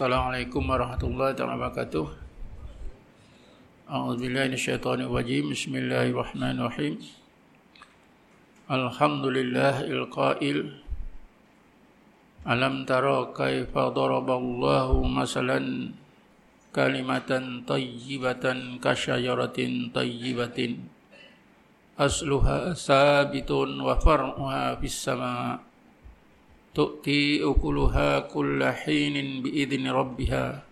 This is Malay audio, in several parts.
Assalamualaikum warahmatullahi wabarakatuh. A'udzubillahi minasyaitonir rajim. Bismillahirrahmanirrahim. Alhamdulillahil qail. Alam tara kaifa daraballahu masalan kalimatan tayyibatan kasyajaratin tayyibatin asluha sabitun wa far'uha fis sama' تؤتي أكلها كل حين بإذن ربها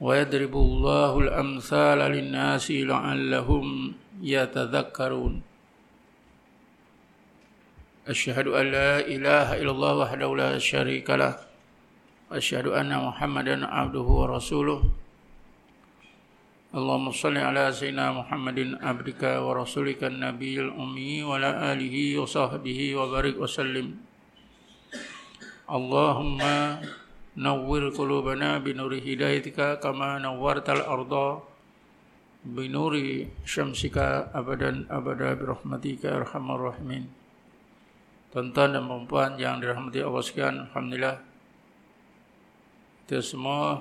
ويضرب الله الأمثال للناس لعلهم يتذكرون. أشهد أن لا إله إلا الله وحده لا شريك له. أشهد أن محمدا عبده ورسوله. اللهم صل على سيدنا محمد عبدك ورسولك النبي الأمي وعلى آله وصحبه وبارك وسلم. اللهم نور قلوبنا بنور هدايتك كما نورت الأرض بنور شمسك أبدا أبدا برحمتك يا أرحم الراحمين Tuan-tuan dan perempuan yang dirahmati Allah sekalian, Alhamdulillah Kita semua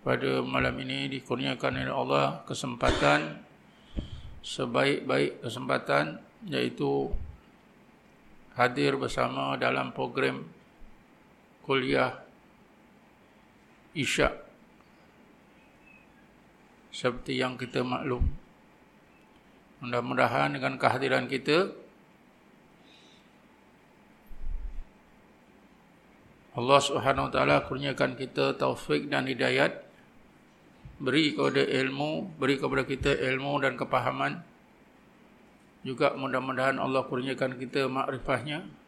pada malam ini dikurniakan oleh Allah kesempatan Sebaik-baik kesempatan Iaitu hadir bersama dalam program kuliah isyak seperti yang kita maklum. Mudah-mudahan dengan kehadiran kita Allah Subhanahu Wa Taala kurniakan kita taufik dan hidayat beri kepada ilmu, beri kepada kita ilmu dan kepahaman. Juga mudah-mudahan Allah kurniakan kita makrifahnya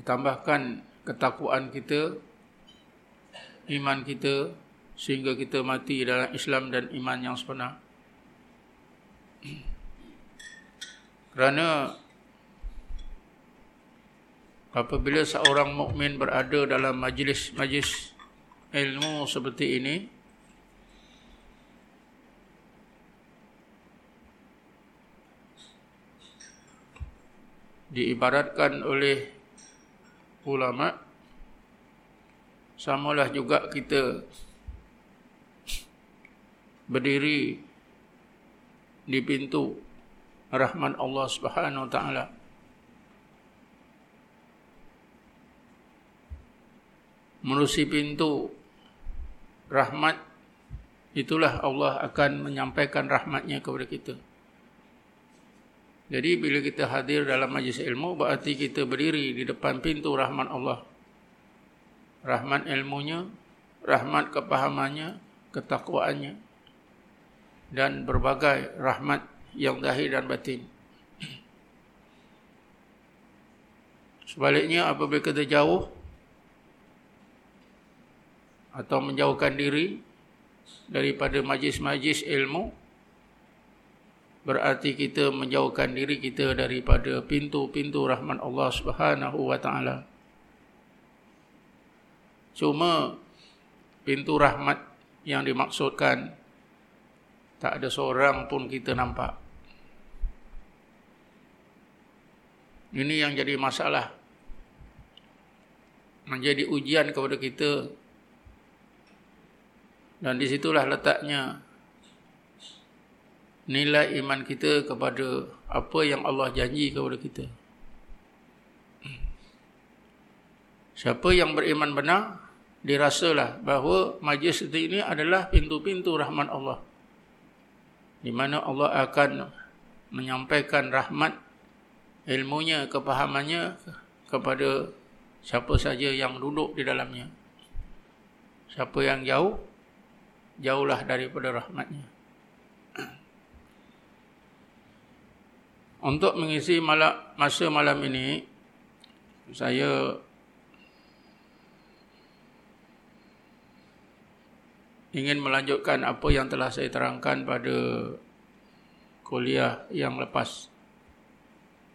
ditambahkan ketakwaan kita, iman kita sehingga kita mati dalam Islam dan iman yang sebenar. Kerana apabila seorang mukmin berada dalam majlis-majlis ilmu seperti ini, diibaratkan oleh ulama samalah juga kita berdiri di pintu rahmat Allah Subhanahu wa taala. Menusi pintu rahmat itulah Allah akan menyampaikan rahmatnya kepada kita jadi bila kita hadir dalam majlis ilmu berarti kita berdiri di depan pintu rahmat Allah. Rahmat ilmunya, rahmat kepahamannya, ketakwaannya dan berbagai rahmat yang zahir dan batin. Sebaliknya apabila kita jauh atau menjauhkan diri daripada majlis-majlis ilmu, berarti kita menjauhkan diri kita daripada pintu-pintu rahmat Allah Subhanahu wa taala. Cuma pintu rahmat yang dimaksudkan tak ada seorang pun kita nampak. Ini yang jadi masalah. Menjadi ujian kepada kita. Dan disitulah letaknya nilai iman kita kepada apa yang Allah janji kepada kita. Siapa yang beriman benar, dirasalah bahawa majlis seperti ini adalah pintu-pintu rahmat Allah. Di mana Allah akan menyampaikan rahmat ilmunya, kepahamannya kepada siapa saja yang duduk di dalamnya. Siapa yang jauh, jauhlah daripada rahmatnya. Untuk mengisi malam, masa malam ini, saya ingin melanjutkan apa yang telah saya terangkan pada kuliah yang lepas.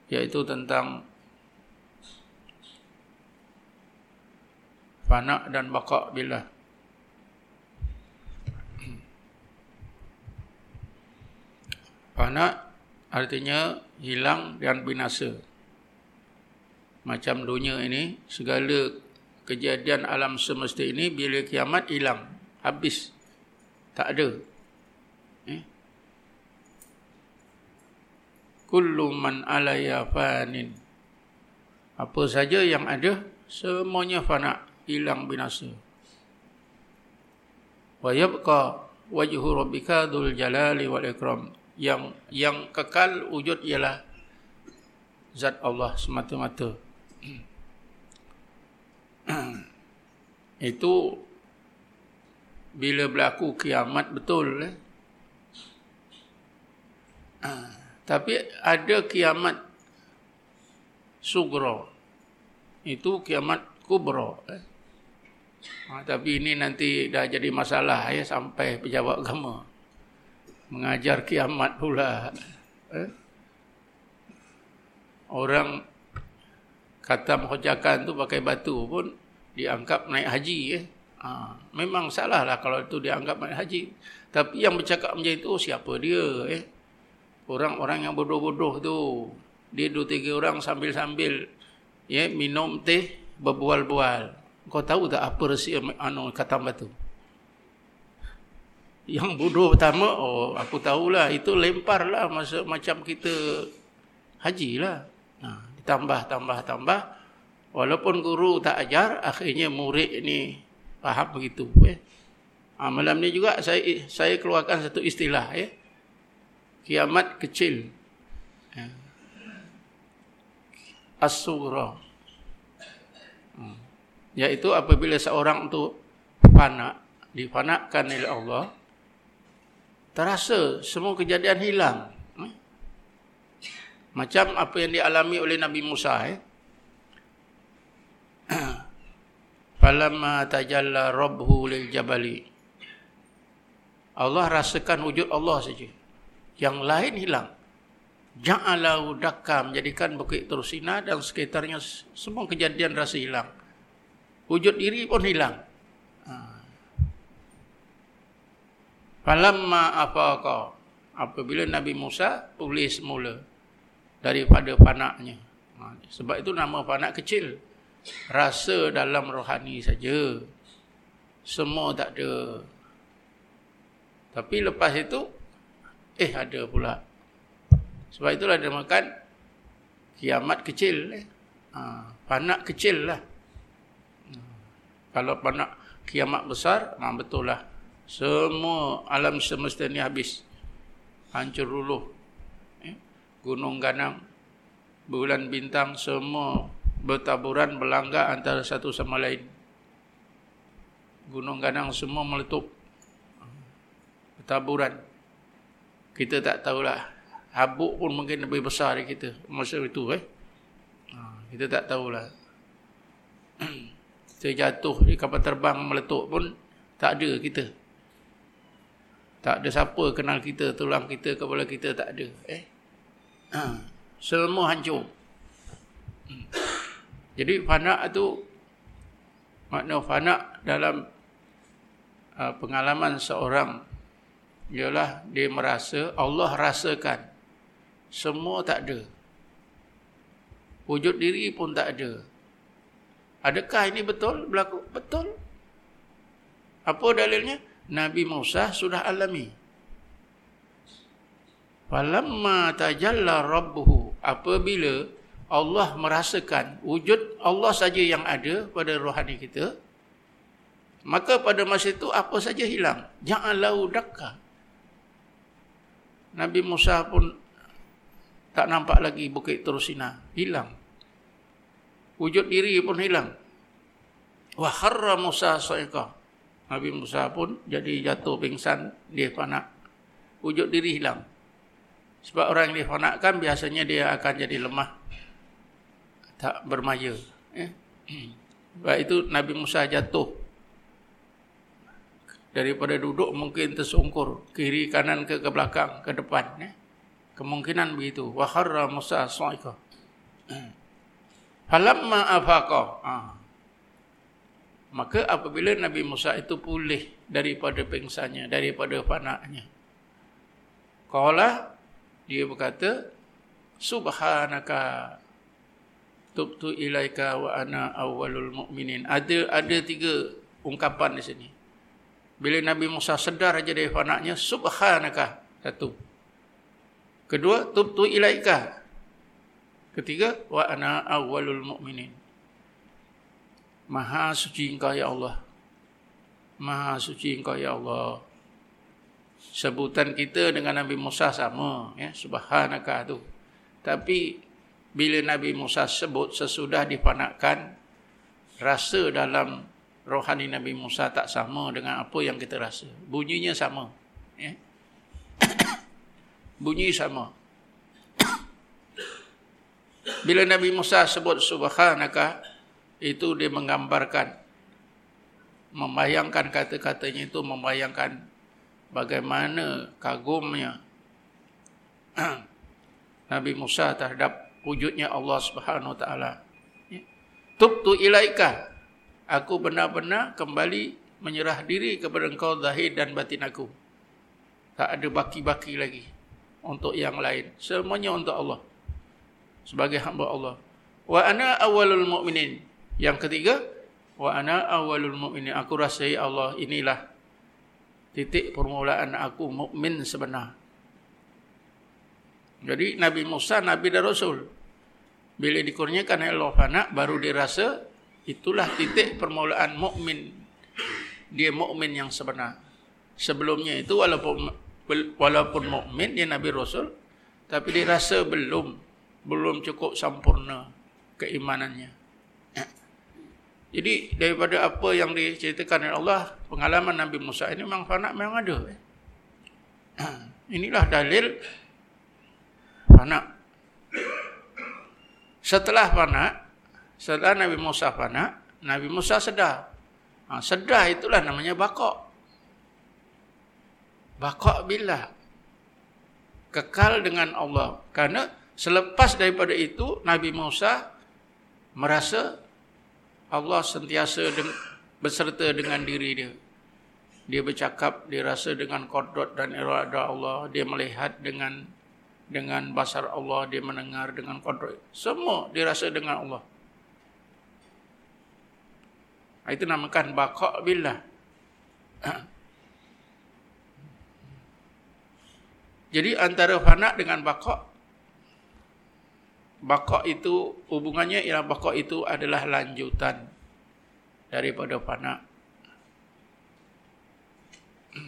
Iaitu tentang fana dan baka bila. Fana artinya hilang dan binasa. Macam dunia ini, segala kejadian alam semesta ini bila kiamat hilang, habis. Tak ada. Eh? Kullu man alaya fanin. Apa saja yang ada, semuanya fana, hilang binasa. Wa yabqa wajhu rabbika dzul jalali wal ikram. Yang yang kekal wujud ialah zat Allah semata-mata. Itu bila berlaku kiamat betul eh? Tapi ada kiamat sugro. Itu kiamat kubro. Eh? Ha, tapi ini nanti dah jadi masalah ya sampai pejabat agama. Mengajar kiamat pula. Eh? Orang kata menghojakan tu pakai batu pun dianggap naik haji. Eh? Ha, memang salah lah kalau itu dianggap naik haji. Tapi yang bercakap macam itu siapa dia? Eh? orang-orang yang bodoh-bodoh tu dia dua tiga orang sambil-sambil ya minum teh berbual-bual kau tahu tak apa resi anu kata batu yang bodoh pertama oh aku tahulah itu lemparlah masa macam kita haji lah nah ditambah tambah tambah. Walaupun guru tak ajar akhirnya murid ni faham begitu eh. Ha, malam ni juga saya saya keluarkan satu istilah ya kiamat kecil. Ya. as-sughra. Hmm. yaitu apabila seorang itu fana difanakan oleh Allah terasa semua kejadian hilang hmm. macam apa yang dialami oleh Nabi Musa eh falamma tajalla rabbuhu lil jabali Allah rasakan wujud Allah saja yang lain hilang. Ja'alahu dakka menjadikan bukit Tursina dan sekitarnya semua kejadian rasa hilang. Wujud diri pun hilang. Ha. Falamma afaqa apabila Nabi Musa pulih semula daripada panaknya. Ha. Sebab itu nama panak kecil. Rasa dalam rohani saja. Semua tak ada. Tapi lepas itu Eh ada pula. Sebab itulah dia makan kiamat kecil. Eh. Ha, panak kecil lah. Ha, kalau panak kiamat besar, ha, betul lah. Semua alam semesta ni habis. Hancur luluh. Eh. Gunung ganang, bulan bintang, semua bertaburan, berlanggar antara satu sama lain. Gunung ganang semua meletup. Bertaburan kita tak tahulah habuk pun mungkin lebih besar dari kita masa itu eh ha, kita tak tahulah kita jatuh di kapal terbang meletup pun tak ada kita tak ada siapa kenal kita tulang kita kepala kita tak ada eh ha, semua hancur hmm. jadi fana tu makna fana dalam uh, pengalaman seorang ialah dia merasa Allah rasakan semua tak ada. Wujud diri pun tak ada. Adakah ini betul berlaku? Betul. Apa dalilnya? Nabi Musa sudah alami. Falamma tajalla rabbuhu apabila Allah merasakan wujud Allah saja yang ada pada rohani kita maka pada masa itu apa saja hilang ja'alau dakka Nabi Musa pun tak nampak lagi bukit Turusina. Hilang. Wujud diri pun hilang. Wa harra Musa sa'iqa. Nabi Musa pun jadi jatuh pingsan. Dia panak. Wujud diri hilang. Sebab orang yang difanakkan biasanya dia akan jadi lemah. Tak bermaya. Eh? Sebab itu Nabi Musa jatuh daripada duduk mungkin tersungkur kiri kanan ke ke belakang ke depan ya. kemungkinan begitu wa kharra musa sa'iqa falamma afaqa ha. Maka apabila nabi Musa itu pulih daripada pingsannya daripada panaknya qala dia berkata subhanaka tubtu ilaika wa ana awwalul mu'minin. Ada ada tiga ungkapan di sini. Bila Nabi Musa sedar aja dari fanaknya, subhanaka. Satu. Kedua, tubtu ilaika. Ketiga, wa ana awwalul mu'minin. Maha suci engkau ya Allah. Maha suci engkau ya Allah. Sebutan kita dengan Nabi Musa sama. Ya, subhanaka tu. Tapi, bila Nabi Musa sebut sesudah dipanakkan, rasa dalam rohani Nabi Musa tak sama dengan apa yang kita rasa. Bunyinya sama. Ya. Bunyi sama. Bila Nabi Musa sebut subhanaka, itu dia menggambarkan, membayangkan kata-katanya itu, membayangkan bagaimana kagumnya Nabi Musa terhadap wujudnya Allah Subhanahu Wa Taala. Ya. Tubtu ilaika aku benar-benar kembali menyerah diri kepada engkau zahir dan batin aku. Tak ada baki-baki lagi untuk yang lain. Semuanya untuk Allah. Sebagai hamba Allah. Wa ana awalul mu'minin. Yang ketiga, wa ana awalul mu'minin. Aku rasai Allah inilah titik permulaan aku mukmin sebenar. Jadi Nabi Musa, Nabi dan Rasul. Bila dikurniakan Allah fana, baru dirasa Itulah titik permulaan mukmin. Dia mukmin yang sebenar. Sebelumnya itu walaupun walaupun mukmin dia Nabi Rasul, tapi dia rasa belum belum cukup sempurna keimanannya. Jadi daripada apa yang diceritakan oleh Allah, pengalaman Nabi Musa ini memang fana memang ada. Inilah dalil fana. Setelah fana, setelah Nabi Musa fana, Nabi Musa sedar. Ha, sedar itulah namanya bakok. Bakok bila? Kekal dengan Allah. Karena selepas daripada itu, Nabi Musa merasa Allah sentiasa berserta dengan diri dia. Dia bercakap, dia rasa dengan kodrat dan irada Allah. Dia melihat dengan dengan basar Allah. Dia mendengar dengan kodrat. Semua dia rasa dengan Allah. Itu namakan bakok billah. Jadi antara fana dengan bakok, bakok itu hubungannya ialah bakok itu adalah lanjutan daripada fana.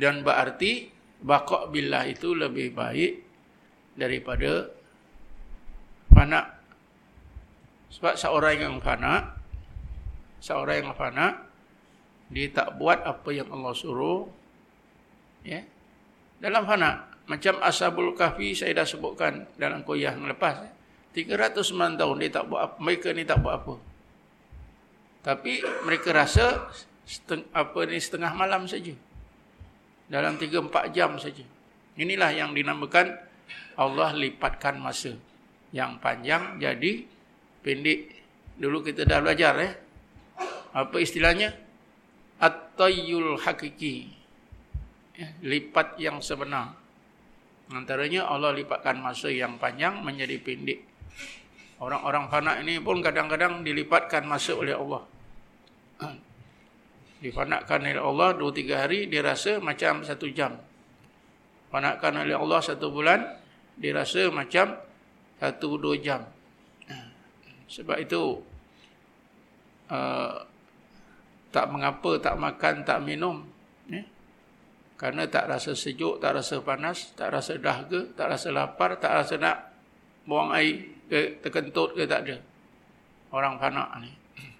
Dan berarti bakok billah itu lebih baik daripada fana. Sebab seorang yang fana, seorang yang fana dia tak buat apa yang Allah suruh ya dalam fana macam ashabul kahfi saya dah sebutkan dalam kuliah yang lepas 309 tahun dia tak buat apa mereka ni tak buat apa. Tapi mereka rasa seteng, apa ni setengah malam saja. Dalam 3 4 jam saja. Inilah yang dinamakan Allah lipatkan masa. Yang panjang jadi pendek. Dulu kita dah belajar eh. Apa istilahnya? At-tayyul hakiki. Ya, lipat yang sebenar antaranya Allah lipatkan masa yang panjang menjadi pendek. Orang-orang fana ini pun kadang-kadang dilipatkan masa oleh Allah. Difanakkan oleh Allah 2-3 hari dia rasa macam satu jam. Fanakkan oleh Allah satu bulan dia rasa macam satu dua jam. Sebab itu uh, tak mengapa tak makan tak minum kerana tak rasa sejuk tak rasa panas tak rasa dahaga tak rasa lapar tak rasa nak buang air ke terkentut ke tak ada. Orang panak ni.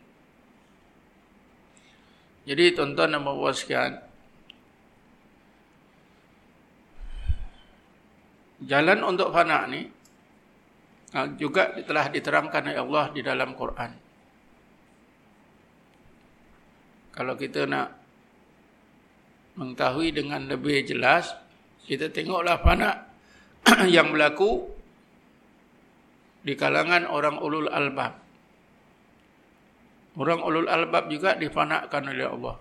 Jadi tuan-tuan dan puan sekalian jalan untuk fana ni ah, juga telah diterangkan oleh Allah di dalam Quran. Kalau kita nak mengetahui dengan lebih jelas, kita tengoklah mana yang berlaku di kalangan orang ulul albab. Orang ulul albab juga difanakkan oleh Allah.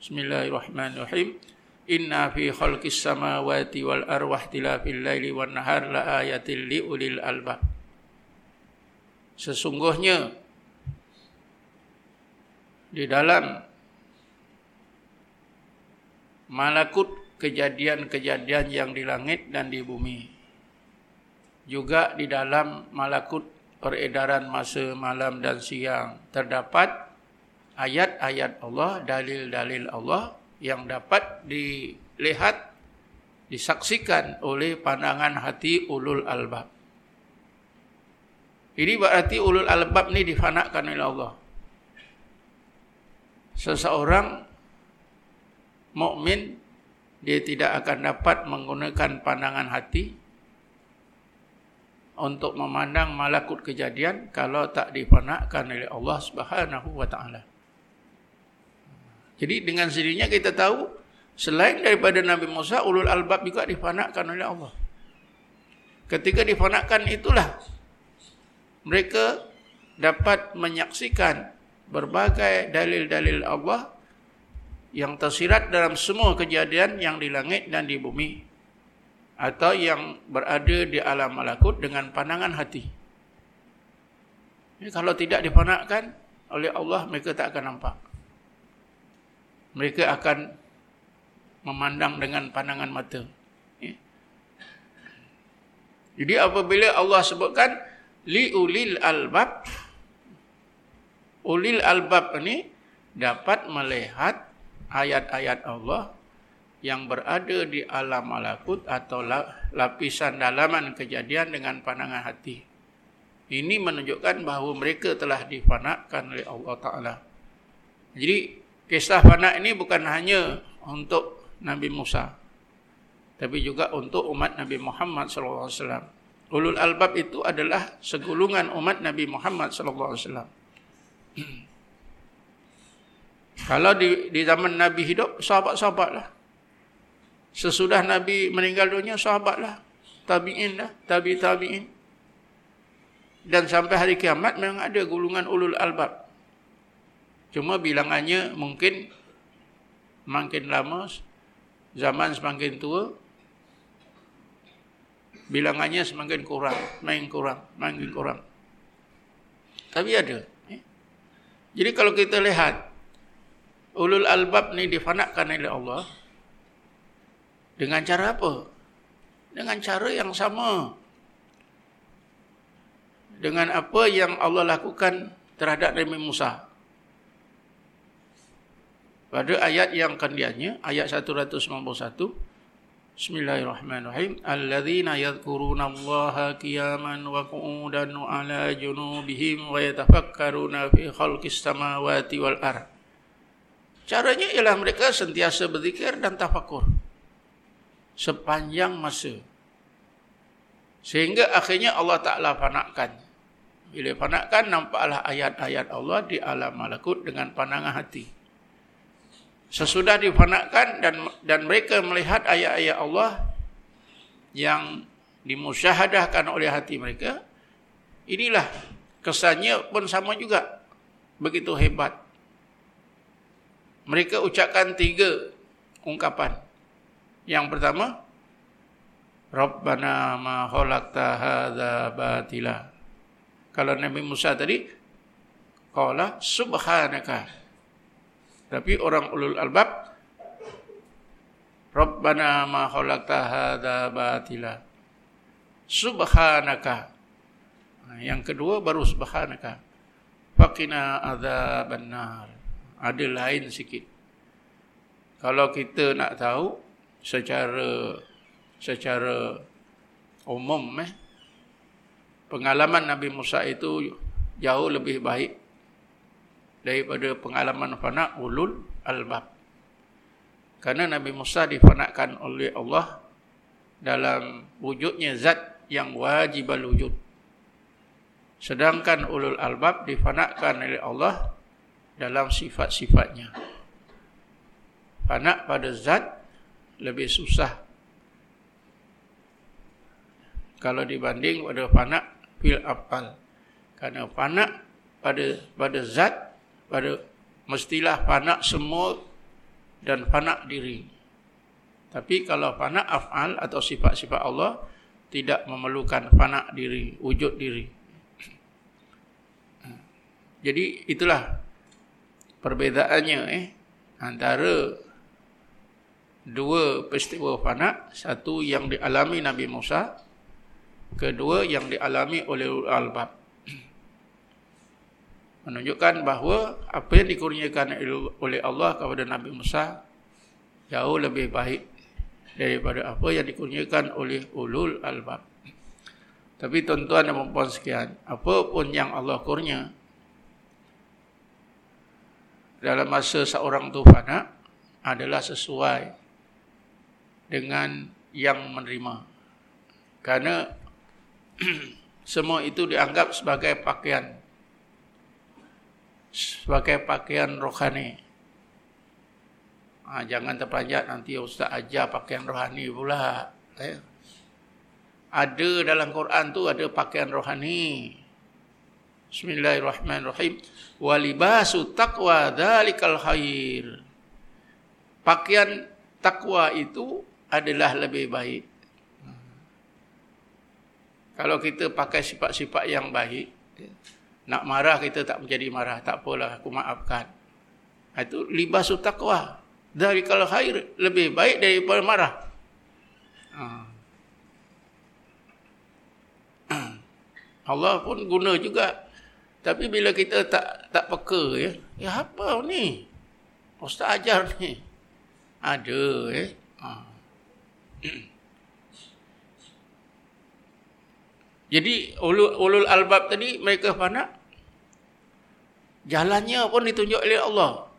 Bismillahirrahmanirrahim. Inna fi khalqis samawati wal arwah tilafil laili wan nahar la ayatil li ulil albab. sesungguhnya di dalam malakut kejadian-kejadian yang di langit dan di bumi. Juga di dalam malakut peredaran masa malam dan siang terdapat ayat-ayat Allah, dalil-dalil Allah yang dapat dilihat, disaksikan oleh pandangan hati ulul albab. Ini berarti ulul albab ni difanakkan oleh Allah. Seseorang mukmin dia tidak akan dapat menggunakan pandangan hati untuk memandang malakut kejadian kalau tak difanakkan oleh Allah Subhanahu wa taala. Jadi dengan sendirinya kita tahu selain daripada Nabi Musa ulul albab juga difanakkan oleh Allah. Ketika difanakkan itulah mereka dapat menyaksikan berbagai dalil-dalil Allah yang tersirat dalam semua kejadian yang di langit dan di bumi atau yang berada di alam malakut dengan pandangan hati. Ini kalau tidak dipanakkan oleh Allah mereka tak akan nampak. Mereka akan memandang dengan pandangan mata. Ya. Jadi apabila Allah sebutkan li ulil albab ulil albab ini dapat melihat ayat-ayat Allah yang berada di alam malakut atau lapisan dalaman kejadian dengan pandangan hati. Ini menunjukkan bahawa mereka telah difanakkan oleh Allah Ta'ala. Jadi, kisah fanak ini bukan hanya untuk Nabi Musa. Tapi juga untuk umat Nabi Muhammad SAW. Ulul albab itu adalah segulungan umat Nabi Muhammad SAW. Kalau di, di zaman Nabi hidup, sahabat-sahabat lah. Sesudah Nabi meninggal dunia, sahabat lah. Tabi'in lah, tabi-tabi'in. Dan sampai hari kiamat memang ada gulungan ulul albab. Cuma bilangannya mungkin makin lama, zaman semakin tua, bilangannya semakin kurang, makin kurang, makin kurang. Tapi ada. Jadi kalau kita lihat ulul albab ni difanakkan oleh Allah dengan cara apa? Dengan cara yang sama. Dengan apa yang Allah lakukan terhadap Nabi Musa. Pada ayat yang kandiannya, ayat 191, Bismillahirrahmanirrahim. Alladzina yadhkuruna Allaha qiyaman wa qu'udan ala junubihim wa yatafakkaruna fi khalqis samawati wal ard. Caranya ialah mereka sentiasa berzikir dan tafakur sepanjang masa. Sehingga akhirnya Allah Taala fanakkan. Bila fanakkan nampaklah ayat-ayat Allah di alam malakut dengan pandangan hati. Sesudah difanakkan dan dan mereka melihat ayat-ayat Allah yang dimusyahadahkan oleh hati mereka, inilah kesannya pun sama juga. Begitu hebat. Mereka ucapkan tiga ungkapan. Yang pertama, Rabbana ma khalaqta hadza batila. Kalau Nabi Musa tadi qala subhanaka tapi orang ulul albab Rabbana ma khalaqta hadza batila. Subhanaka. Yang kedua baru subhanaka. Faqina adzaban nar. Ada lain sikit. Kalau kita nak tahu secara secara umum eh pengalaman Nabi Musa itu jauh lebih baik daripada pengalaman fana ulul albab. Karena Nabi Musa difanakkan oleh Allah dalam wujudnya zat yang wajib wujud. Sedangkan ulul albab difanakkan oleh Allah dalam sifat-sifatnya. Fanak pada zat lebih susah. Kalau dibanding pada fanak fil afal. Karena fanak pada pada zat pada mestilah panak semua dan panak diri. Tapi kalau panak af'al atau sifat-sifat Allah tidak memerlukan panak diri, wujud diri. Jadi itulah perbezaannya eh antara dua peristiwa fana, satu yang dialami Nabi Musa, kedua yang dialami oleh Al-Bab. Menunjukkan bahawa apa yang dikurniakan oleh Allah kepada Nabi Musa jauh lebih baik daripada apa yang dikurniakan oleh ulul albab. Tapi tuan-tuan dan puan sekian, apa pun yang Allah kurnia dalam masa seorang tu fana adalah sesuai dengan yang menerima. Karena semua itu dianggap sebagai pakaian sebagai pakaian rohani. Ha, jangan terperanjat nanti ustaz ajar pakaian rohani pula. Eh. Ada dalam Quran tu ada pakaian rohani. Bismillahirrahmanirrahim. Walibasu taqwa dzalikal khair. Pakaian takwa itu adalah lebih baik. Kalau kita pakai sifat-sifat yang baik, nak marah kita tak menjadi marah, tak apalah aku maafkan. Itu libasu taqwa dari kalau khair lebih baik daripada marah. Ha. Allah pun guna juga. Tapi bila kita tak tak peka ya, ya apa ni? Ustaz ajar ni. Ada eh. Ha. Jadi ulul, ulul albab tadi mereka faham jalannya pun ditunjuk oleh Allah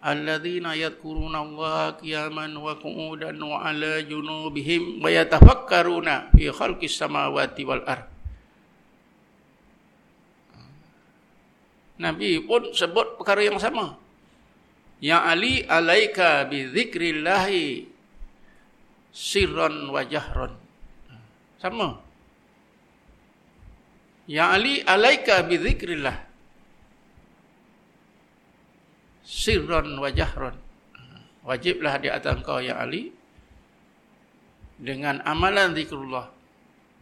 alladzina yadhkuruna Allah qiyaman wa qu'udan wa 'ala junubihim wa yatafakkaruna fi khalqis samawati wal ard. Nabi pun sebut perkara yang sama. Ya Ali alaika bi dzikrillahi sirran wa jahran. Sama. Ya Ali alaika bi dzikrillah sirran wa jahran. Wajiblah di atas engkau ya Ali dengan amalan zikrullah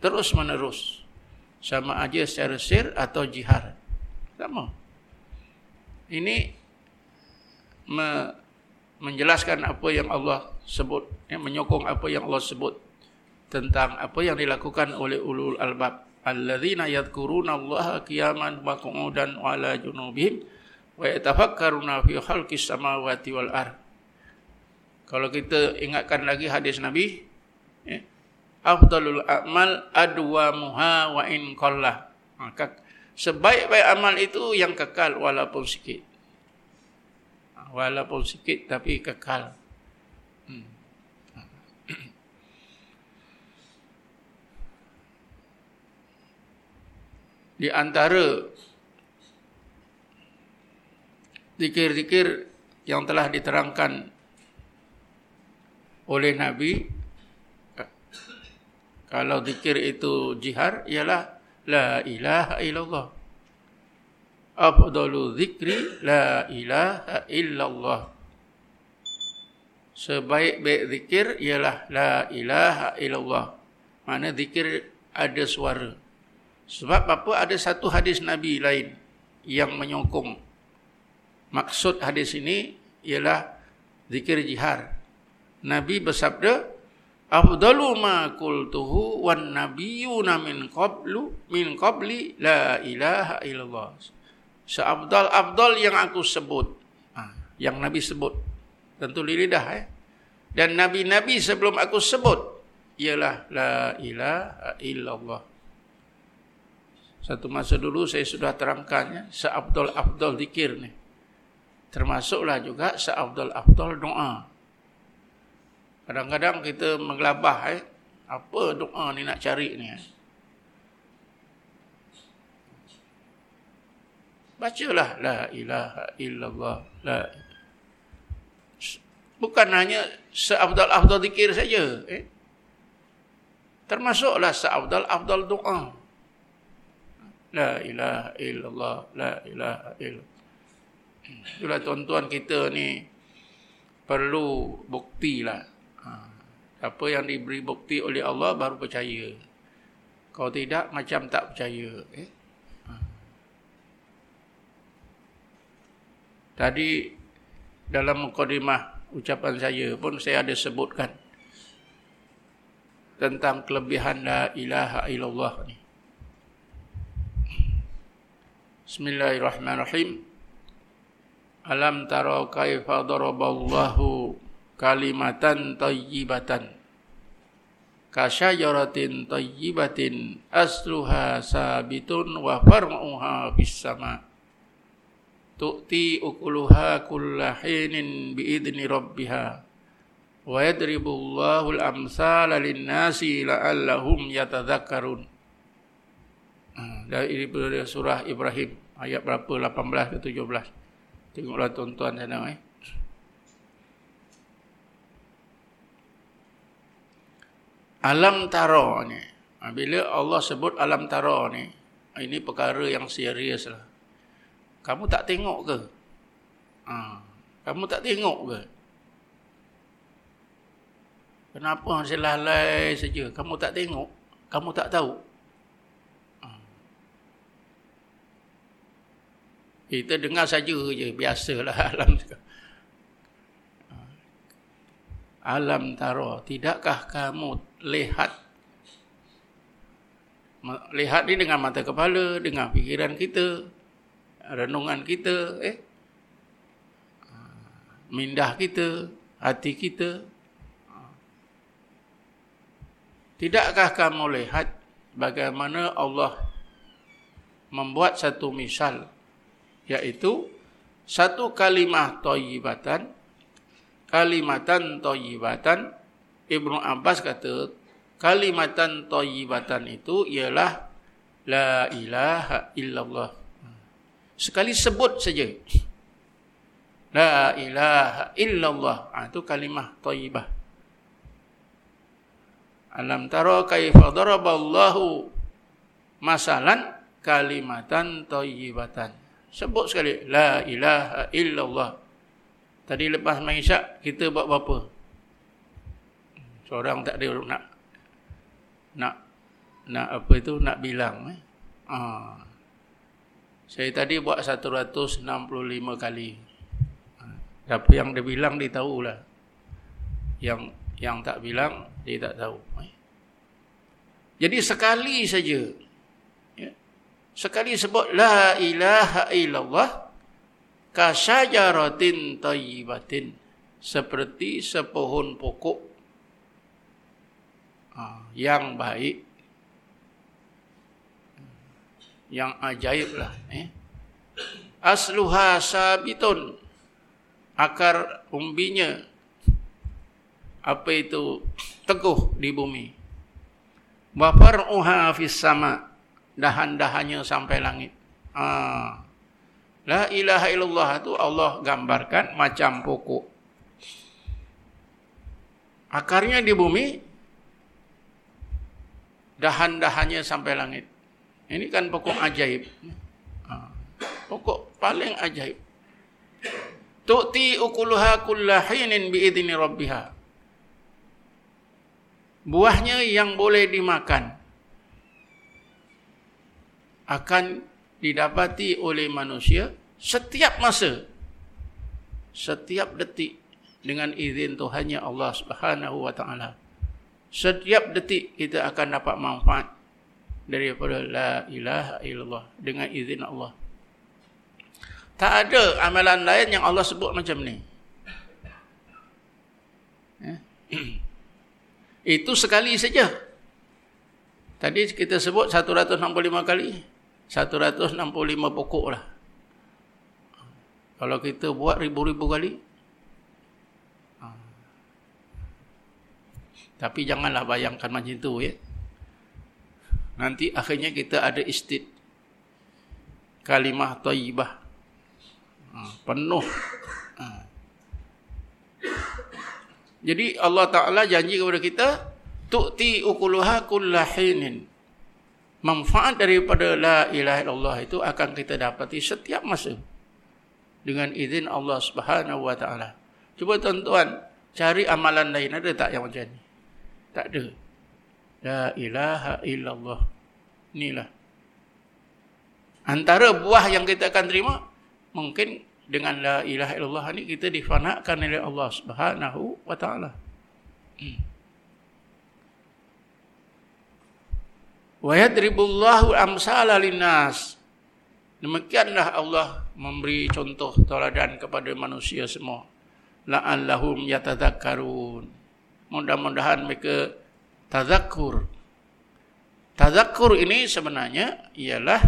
terus menerus sama aja secara sir atau jihar. Sama. Ini me menjelaskan apa yang Allah sebut, ya, menyokong apa yang Allah sebut tentang apa yang dilakukan oleh ulul albab alladzina yadhkuruna Allah qiyaman wa qu'udan wa ala junubihim wa yatafakkaruna fi khalqis samawati wal ard. Kalau kita ingatkan lagi hadis Nabi, ya, afdalul a'mal adwamuha wa in qallah. Maka sebaik-baik amal itu yang kekal walaupun sikit. Walaupun sikit tapi kekal. Hmm. Di antara zikir-zikir yang telah diterangkan oleh Nabi kalau zikir itu jihar ialah la ilaha illallah. Afdalu zikri la ilaha illallah. Sebaik-baik zikir ialah la ilaha illallah. Mana zikir ada suara. Sebab apa? Ada satu hadis Nabi lain yang menyokong. Maksud hadis ini ialah zikir jihar. Nabi bersabda, "Afdalu ma qultuhu wan nabiyyuna min qablu min qabli la ilaha illallah." Seabdal abdal yang aku sebut, ha, yang Nabi sebut. Tentu lidah eh. Dan nabi-nabi sebelum aku sebut ialah la ilaha illallah. Satu masa dulu saya sudah terangkannya seabdal abdal zikir ni termasuklah juga seafdal-afdal doa. Kadang-kadang kita menggelabah eh, apa doa ni nak cari ni. Eh? Bacalah la ilaha illallah la Bukan hanya seafdal-afdal zikir saja, eh. Termasuklah seafdal-afdal doa. La ilaha illallah la ilaha illallah Itulah tuan-tuan kita ni perlu bukti lah. Apa yang diberi bukti oleh Allah baru percaya. Kalau tidak macam tak percaya. Eh? Ha. Tadi dalam mukadimah ucapan saya pun saya ada sebutkan tentang kelebihan la ilaha illallah ni. Bismillahirrahmanirrahim. Alam tara kaifa daraballahu kalimatan tayyibatan. Kasyajaratin tayyibatin asluha sabitun wa far'uha fis sama. Tu'ti ukuluha kullahinin biidni rabbiha. Wa yadribullahu al-amsala lin-nasi la'allahum yatadhakkarun. Ha, dari surah Ibrahim ayat berapa? 18 ke 17 tengoklah tuan-tuan sana eh alam taro ni. Ha, bila Allah sebut alam taro ni, ini perkara yang serius lah. Kamu tak tengok ke? Ha, kamu tak tengok ke? Kenapa masih lalai saja? Kamu tak tengok? Kamu tak tahu? Ha. Kita dengar saja je, biasalah alam taro. alam taro tidakkah kamu lihat. Lihat ni dengan mata kepala dengan fikiran kita renungan kita eh? Mindah kita hati kita. Tidakkah kamu lihat bagaimana Allah membuat satu misal yaitu satu kalimah thayyibatan kalimatan toyibatan Ibnu Abbas kata kalimatan toyibatan itu ialah la ilaha illallah. Sekali sebut saja. La ilaha illallah. Ha, itu kalimah toyibah alam tara kaifa daraballahu masalan kalimatan toyibatan sebut sekali la ilaha illallah. Tadi lepas main isyak, kita buat berapa? Seorang tak ada nak nak nak apa itu nak bilang eh. Ha. Saya tadi buat 165 kali. Ha. Apa yang dia bilang dia tahulah. Yang yang tak bilang dia tak tahu. Eh. Jadi sekali saja ya. Sekali sebut la ilaha illallah kasyajaratin tayyibatin seperti sepohon pokok yang baik. Yang ajaib lah eh. asluha sabitun. Akar umbinya. Apa itu? Teguh di bumi. Wa far'uha fis sama. Dahan-dahannya sampai langit. Ah La ilaha illallah itu Allah gambarkan macam pokok. Akarnya di bumi, dahan-dahannya sampai langit. Ini kan pokok ajaib. Ha. Pokok paling ajaib. Tu'ti ukuluha kullahinin bi'idini rabbiha. Buahnya yang boleh dimakan akan didapati oleh manusia setiap masa setiap detik dengan izin Tuhannya Allah Subhanahu wa taala setiap detik kita akan dapat manfaat daripada la ilaha illallah dengan izin Allah tak ada amalan lain yang Allah sebut macam ni eh? itu sekali saja tadi kita sebut 165 kali 165 pokok lah. Kalau kita buat ribu-ribu kali. Tapi janganlah bayangkan macam itu ya. Nanti akhirnya kita ada istid. Kalimah tayyibah. Ha, penuh. Ha. Jadi Allah Ta'ala janji kepada kita. Tu'ti ukuluha kullahinin manfaat daripada la ilaha illallah itu akan kita dapati setiap masa dengan izin Allah Subhanahu wa taala. Cuba tuan-tuan cari amalan lain ada tak yang macam ni? Tak ada. La ilaha illallah. Inilah. Antara buah yang kita akan terima mungkin dengan la ilaha illallah ni kita difanakan oleh Allah Subhanahu wa taala. Hmm. Wa yadribullahu amsala linnas. Demikianlah Allah memberi contoh tauladan kepada manusia semua. La'allahum yatadzakkarun. Mudah-mudahan mereka tazakkur. Tazakkur ini sebenarnya ialah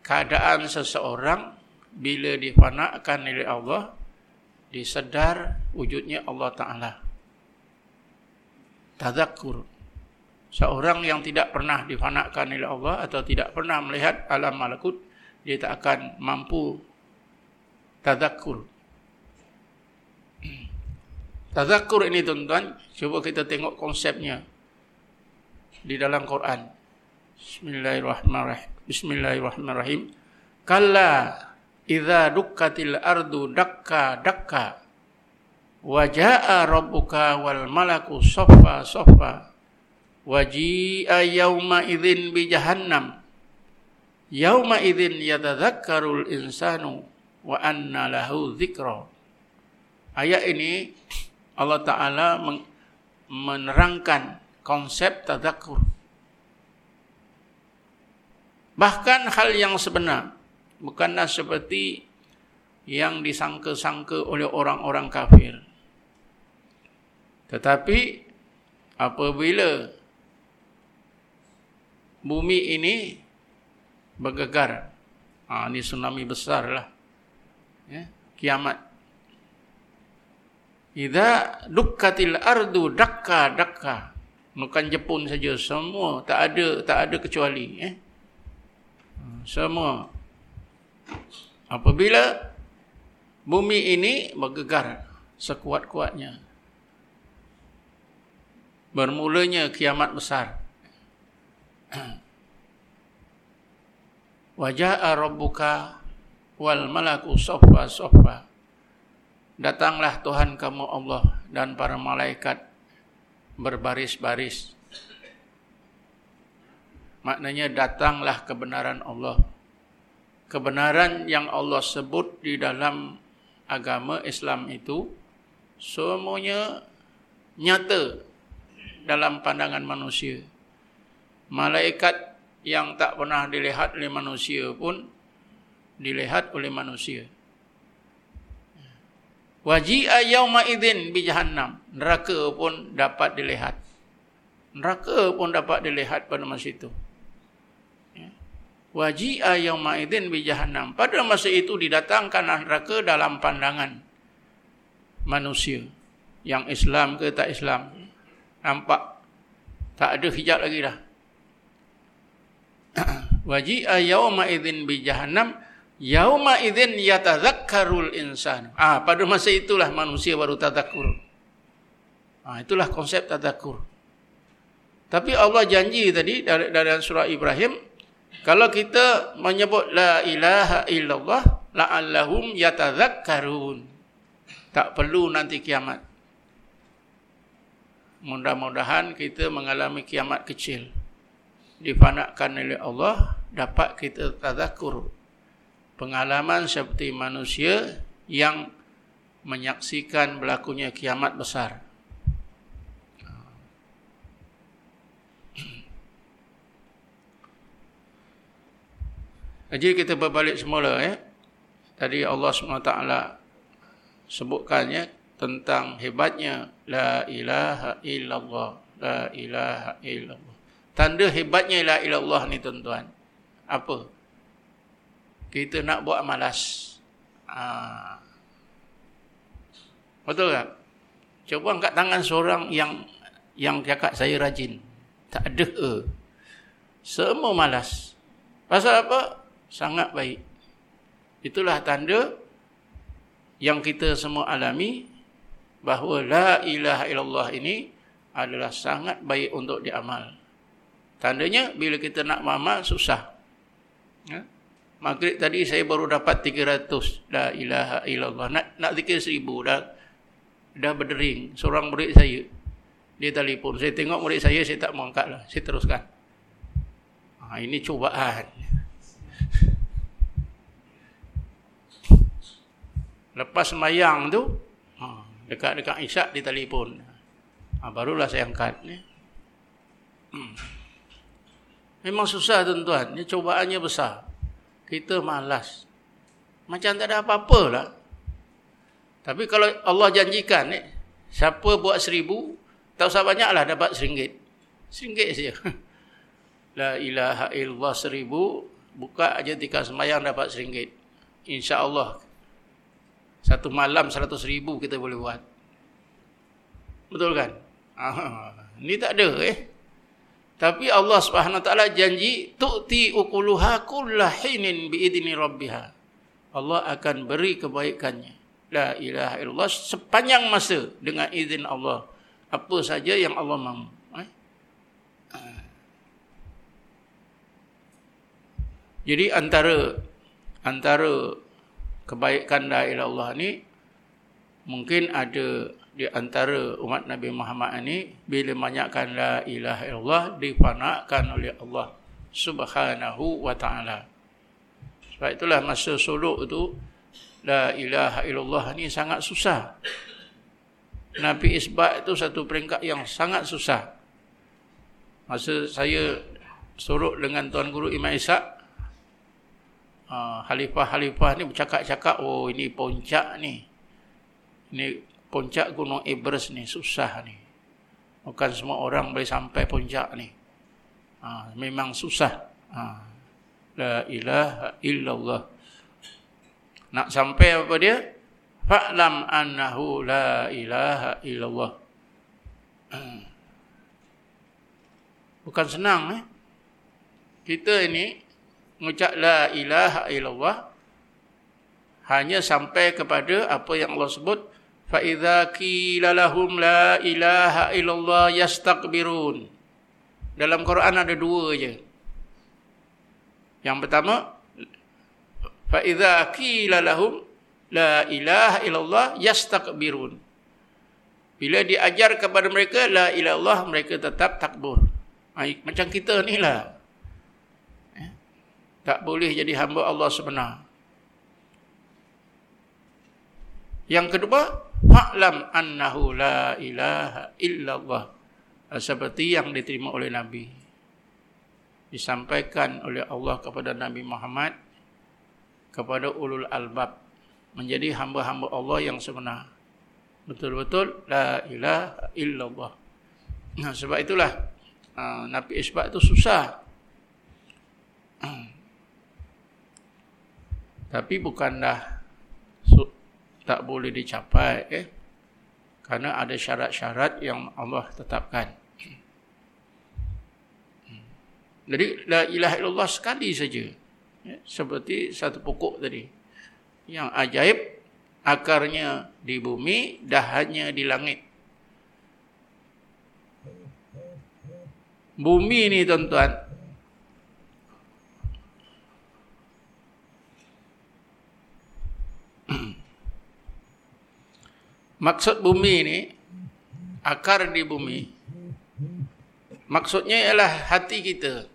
keadaan seseorang bila difanakkan oleh Allah disedar wujudnya Allah Taala. Tazakkur. Seorang yang tidak pernah difanakkan oleh Allah atau tidak pernah melihat alam malakut dia tak akan mampu tazakkur. Tazakkur ini tuan-tuan, cuba kita tengok konsepnya di dalam Quran. Bismillahirrahmanirrahim. Bismillahirrahmanirrahim. Kalla idza dukkatil ardu dakka dakka wa jaa rabbuka wal malaku saffa saffa waji'a yawma idzin bi jahannam yawma idzin yatadzakkarul insanu wa anna lahu dzikra ayat ini Allah taala menerangkan konsep tadzakkur bahkan hal yang sebenar bukanlah seperti yang disangka-sangka oleh orang-orang kafir. Tetapi apabila bumi ini bergegar, ha, ini tsunami besar lah, ya, kiamat. Ida dukkatil ardu dakka dakka, bukan Jepun saja, semua tak ada tak ada kecuali, eh. semua Apabila bumi ini bergegar sekuat-kuatnya. Bermulanya kiamat besar. Waja'a rabbuka wal malaku sofa sofa. Datanglah Tuhan kamu Allah dan para malaikat berbaris-baris. Maknanya datanglah kebenaran Allah kebenaran yang Allah sebut di dalam agama Islam itu semuanya nyata dalam pandangan manusia. Malaikat yang tak pernah dilihat oleh manusia pun dilihat oleh manusia. Waji'a yawma idzin bi jahannam. Neraka pun dapat dilihat. Neraka pun dapat dilihat pada masa itu. Waji'a yauma idzin bi jahannam. Pada masa itu didatangkan neraka dalam pandangan manusia. Yang Islam ke tak Islam. Nampak tak ada hijab lagi dah. Waji'a yauma idzin bi jahannam yauma idzin yatadzakkarul insan ah pada masa itulah manusia baru tadakkur ah itulah konsep tadakkur tapi Allah janji tadi dari, surah Ibrahim kalau kita menyebut la ilaha illallah la'allahum yatadzakkarun. Tak perlu nanti kiamat. Mudah-mudahan kita mengalami kiamat kecil. Difanakkan oleh Allah dapat kita tadzakur pengalaman seperti manusia yang menyaksikan berlakunya kiamat besar. Jadi kita berbalik semula ya. Tadi Allah SWT sebutkannya tentang hebatnya la ilaha illallah la ilaha illallah. Tanda hebatnya la ilallah ni tuan-tuan. Apa? Kita nak buat malas. Ha. Betul tak? Cuba angkat tangan seorang yang yang cakap saya rajin. Tak ada. Semua malas. Pasal apa? sangat baik. Itulah tanda yang kita semua alami bahawa la ilaha illallah ini adalah sangat baik untuk diamal. Tandanya bila kita nak amal susah. Ya? Maghrib tadi saya baru dapat 300 la ilaha illallah. Nak nak zikir 1000 dah dah berdering seorang murid saya. Dia telefon. Saya tengok murid saya saya tak mau angkatlah. Saya teruskan. Ha, ini cubaan. Lepas semayang tu, ha, dekat-dekat isyak di telefon. Ha, barulah saya angkat. Ni. Hmm. Memang susah tuan-tuan. Ini cobaannya besar. Kita malas. Macam tak ada apa-apa lah. Tapi kalau Allah janjikan, ni, siapa buat seribu, tak usah banyak lah dapat seringgit. Seringgit saja. La ilaha illallah seribu, buka aja tika semayang dapat seringgit. InsyaAllah. Satu malam seratus ribu kita boleh buat. Betul kan? Ah, ini tak ada eh. Tapi Allah Subhanahu Taala janji tu'ti ukuluha kullahinin biidni rabbiha. Allah akan beri kebaikannya. La ilaha illallah sepanjang masa dengan izin Allah. Apa saja yang Allah mahu. Eh? Jadi antara antara kebaikan la ilaha illallah ni mungkin ada di antara umat Nabi Muhammad ini bila banyakkan la ilaha illallah difanakan oleh Allah Subhanahu wa taala. Sebab itulah masa suluk itu la ilaha illallah ni sangat susah. Nabi isbat itu satu peringkat yang sangat susah. Masa saya suruh dengan Tuan Guru Imam Ishak, uh, halifah-halifah ni bercakap-cakap, oh ini puncak ni. Ini puncak gunung Everest ni susah ni. Bukan semua orang boleh sampai puncak ni. Ha, memang susah. Ha. La ilaha illallah. Nak sampai apa dia? Fa'lam annahu la ilaha illallah. Hmm. Bukan senang eh. Kita ini mengucap la ilaha illallah hanya sampai kepada apa yang Allah sebut فَإِذَا كِيلَ لَهُمْ لَا إِلَهَ إِلَّا اللَّهِ يَسْتَقْبِرُونَ Dalam Quran ada dua je. Yang pertama, فَإِذَا كِيلَ لَهُمْ لَا إِلَهَ إِلَّا اللَّهِ يَسْتَقْبِرُونَ Bila diajar kepada mereka, La ilaha illallah, mereka tetap takbur. Macam kita ni lah. Eh? Tak boleh jadi hamba Allah sebenar. Yang kedua, fa'lam annahu la ilaha illallah. Seperti yang diterima oleh nabi. Disampaikan oleh Allah kepada Nabi Muhammad kepada ulul albab menjadi hamba-hamba Allah yang sebenar. Betul-betul la ilaha illallah. Nah sebab itulah uh, nabi isbat itu susah. Tapi bukanlah tak boleh dicapai eh karena ada syarat-syarat yang Allah tetapkan. Jadi la ilaha illallah sekali saja. Ya, seperti satu pokok tadi. Yang ajaib akarnya di bumi, dahannya di langit. Bumi ni tuan-tuan, Maksud bumi ini akar di bumi. Maksudnya ialah hati kita.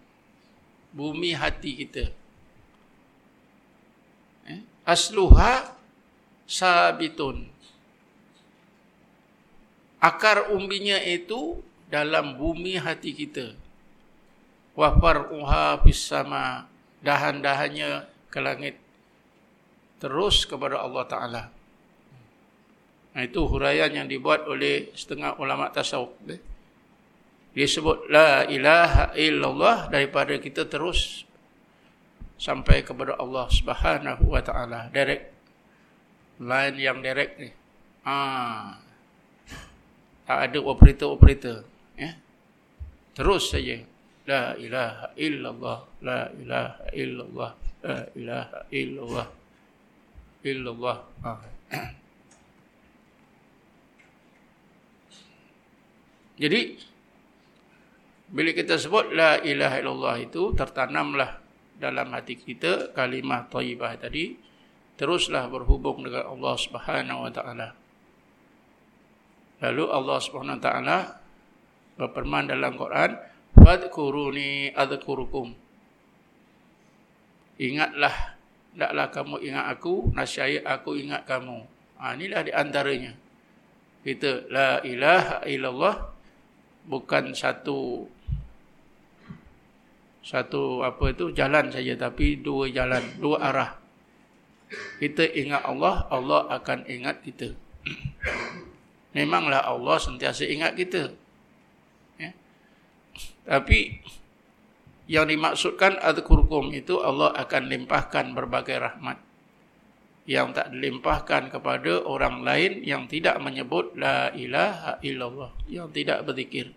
Bumi hati kita. Eh? Asluha sabitun. Akar umbinya itu dalam bumi hati kita. Wa far'uha fis sama. Dahan-dahannya ke langit. Terus kepada Allah Ta'ala. Nah, itu huraian yang dibuat oleh setengah ulama tasawuf. Dia sebut la ilaha illallah daripada kita terus sampai kepada Allah Subhanahu wa taala direct line yang direct ni. Ah. Tak ada operator-operator, ya. Terus saja la ilaha illallah la ilaha illallah la ilaha illallah illallah. Ah. Jadi bila kita sebut la ilaha illallah itu tertanamlah dalam hati kita kalimah thayyibah tadi teruslah berhubung dengan Allah Subhanahu wa taala. Lalu Allah Subhanahu wa taala berfirman dalam Quran, "Fadhkuruni adzkurukum." Ingatlah Tidaklah kamu ingat aku, nasihat aku ingat kamu. Ha, inilah di antaranya. Kita la ilaha illallah bukan satu satu apa itu jalan saja tapi dua jalan, dua arah. Kita ingat Allah, Allah akan ingat kita. Memanglah Allah sentiasa ingat kita. Ya. Tapi yang dimaksudkan adkurkum itu Allah akan limpahkan berbagai rahmat yang tak dilimpahkan kepada orang lain yang tidak menyebut la ilaha illallah yang tidak berzikir.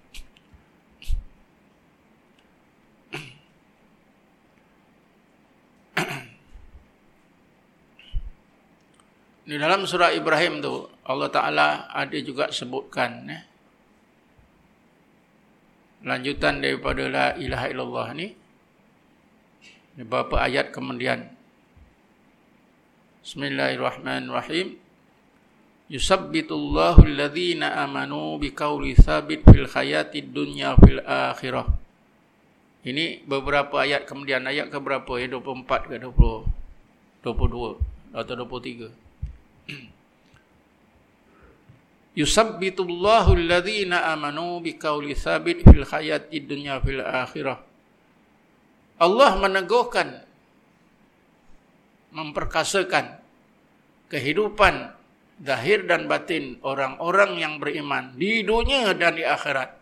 Di dalam surah Ibrahim tu Allah Taala ada juga sebutkan eh, lanjutan daripada la ilaha illallah ni beberapa ayat kemudian Bismillahirrahmanirrahim. Yusabbitullahu alladhina amanu biqauli thabit fil hayatid dunya fil akhirah. Ini beberapa ayat kemudian ayat ke berapa ya 24 ke 20 22 atau 23 yusabbitullahu alladhina amanu biqauli thabit fil hayatid dunya fil akhirah. Allah meneguhkan memperkasakan kehidupan zahir dan batin orang-orang yang beriman di dunia dan di akhirat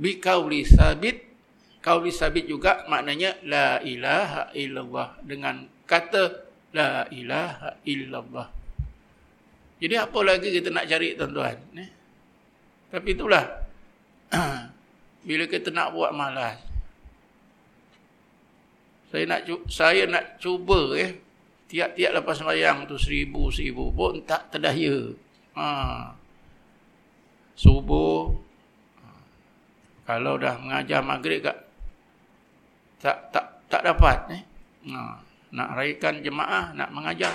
biqauli thabit qauli sabit juga maknanya la ilaha illallah dengan kata la ilaha illallah jadi apa lagi kita nak cari tuan-tuan? Eh? Tapi itulah. Bila kita nak buat malas. Saya nak saya nak cuba eh tiap-tiap lepas sembahyang tu seribu seribu pun tak terdaya. Ha. Subuh kalau dah mengajar maghrib kat tak tak tak dapat eh. Ha. Nak raikan jemaah, nak mengajar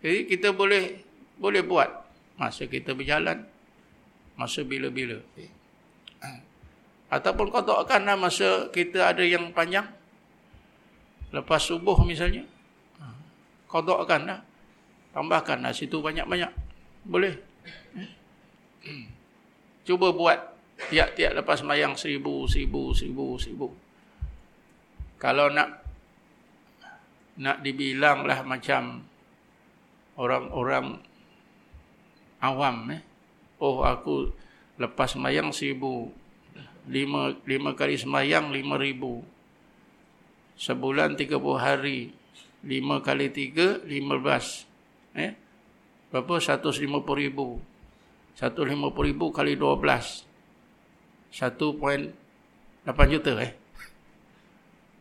jadi kita boleh boleh buat masa kita berjalan, masa bila-bila. Ataupun kau kodokkanlah masa kita ada yang panjang. Lepas subuh misalnya. Kodokkanlah. Tambahkanlah situ banyak-banyak. Boleh. Cuba buat tiap-tiap lepas mayang seribu, seribu, seribu, seribu. Kalau nak nak dibilanglah macam orang-orang awam eh oh aku lepas sembahyang seribu lima, lima kali sembahyang lima ribu sebulan tiga puluh hari lima kali tiga lima belas eh berapa satu lima puluh ribu satu lima puluh ribu kali dua belas satu poin lapan juta eh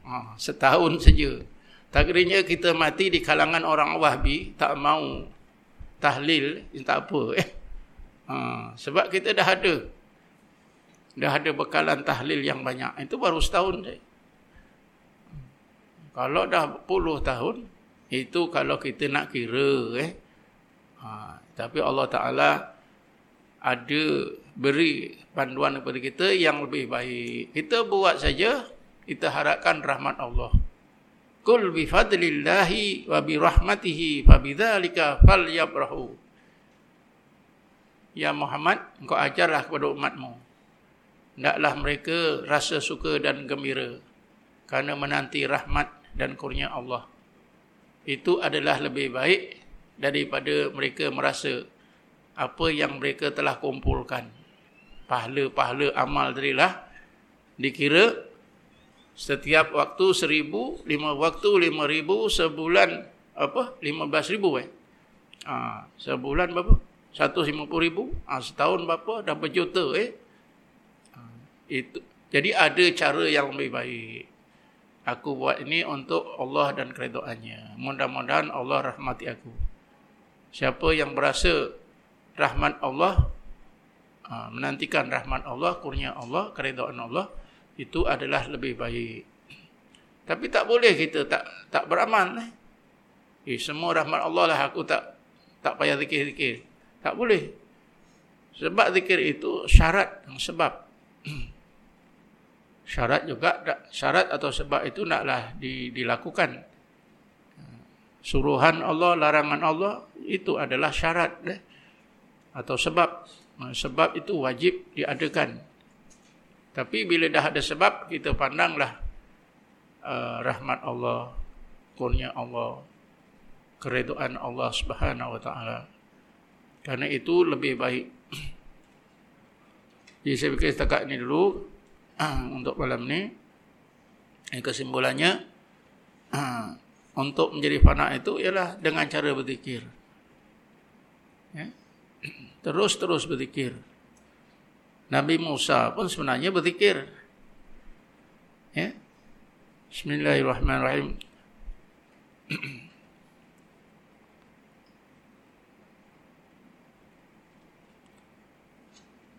ah, setahun saja Takdirnya kita mati di kalangan orang wahbi, tak mau tahlil, tak apa. Eh? Ha, sebab kita dah ada. Dah ada bekalan tahlil yang banyak. Itu baru setahun. Eh? Kalau dah puluh tahun, itu kalau kita nak kira. Eh? Ha, tapi Allah Ta'ala ada beri panduan kepada kita yang lebih baik. Kita buat saja, kita harapkan rahmat Allah. Kul bi fadlillahi wa bi rahmatihi fa bidzalika falyabrahu. Ya Muhammad, engkau ajarlah kepada umatmu. Hendaklah mereka rasa suka dan gembira kerana menanti rahmat dan kurnia Allah. Itu adalah lebih baik daripada mereka merasa apa yang mereka telah kumpulkan. Pahala-pahala amal terilah dikira setiap waktu seribu, lima waktu lima ribu, sebulan apa? Lima belas ribu eh. Ha, sebulan berapa? Satu lima puluh ribu. Ha, setahun berapa? Dah berjuta eh. Ha, itu. Jadi ada cara yang lebih baik. Aku buat ini untuk Allah dan keredoannya. Mudah-mudahan Allah rahmati aku. Siapa yang berasa rahmat Allah, ha, menantikan rahmat Allah, kurnia Allah, keredoan Allah, itu adalah lebih baik. Tapi tak boleh kita tak tak beramal eh. eh semua rahmat Allah lah aku tak tak payah zikir-zikir. Tak boleh. Sebab zikir itu syarat yang sebab. syarat juga syarat atau sebab itu naklah dilakukan. Suruhan Allah larangan Allah itu adalah syarat eh? atau sebab. Sebab itu wajib diadakan. Tapi bila dah ada sebab kita pandanglah uh, rahmat Allah kurnia Allah keridhaan Allah Subhanahu wa taala. Karena itu lebih baik. Jadi saya fikir setakat ini dulu untuk malam ni kesimpulannya untuk menjadi fana itu ialah dengan cara berzikir. Ya. terus terus berzikir. Nabi Musa pun sebenarnya berzikir. Ya. Bismillahirrahmanirrahim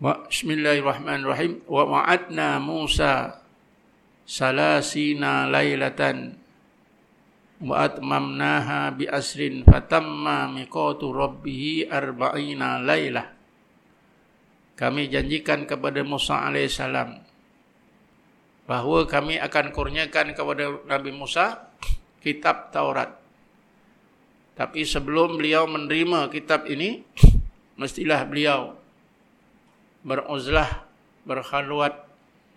Bismillahirrahmanirrahim. Wa wa'adna Musa salasina laylatan wa atmamnaha bi asrin fatamma miqatu rabbih arba'ina laylah. Kami janjikan kepada Musa alaihissalam bahawa kami akan kurniakan kepada Nabi Musa kitab Taurat. Tapi sebelum beliau menerima kitab ini, mestilah beliau beruzlah berkhalwat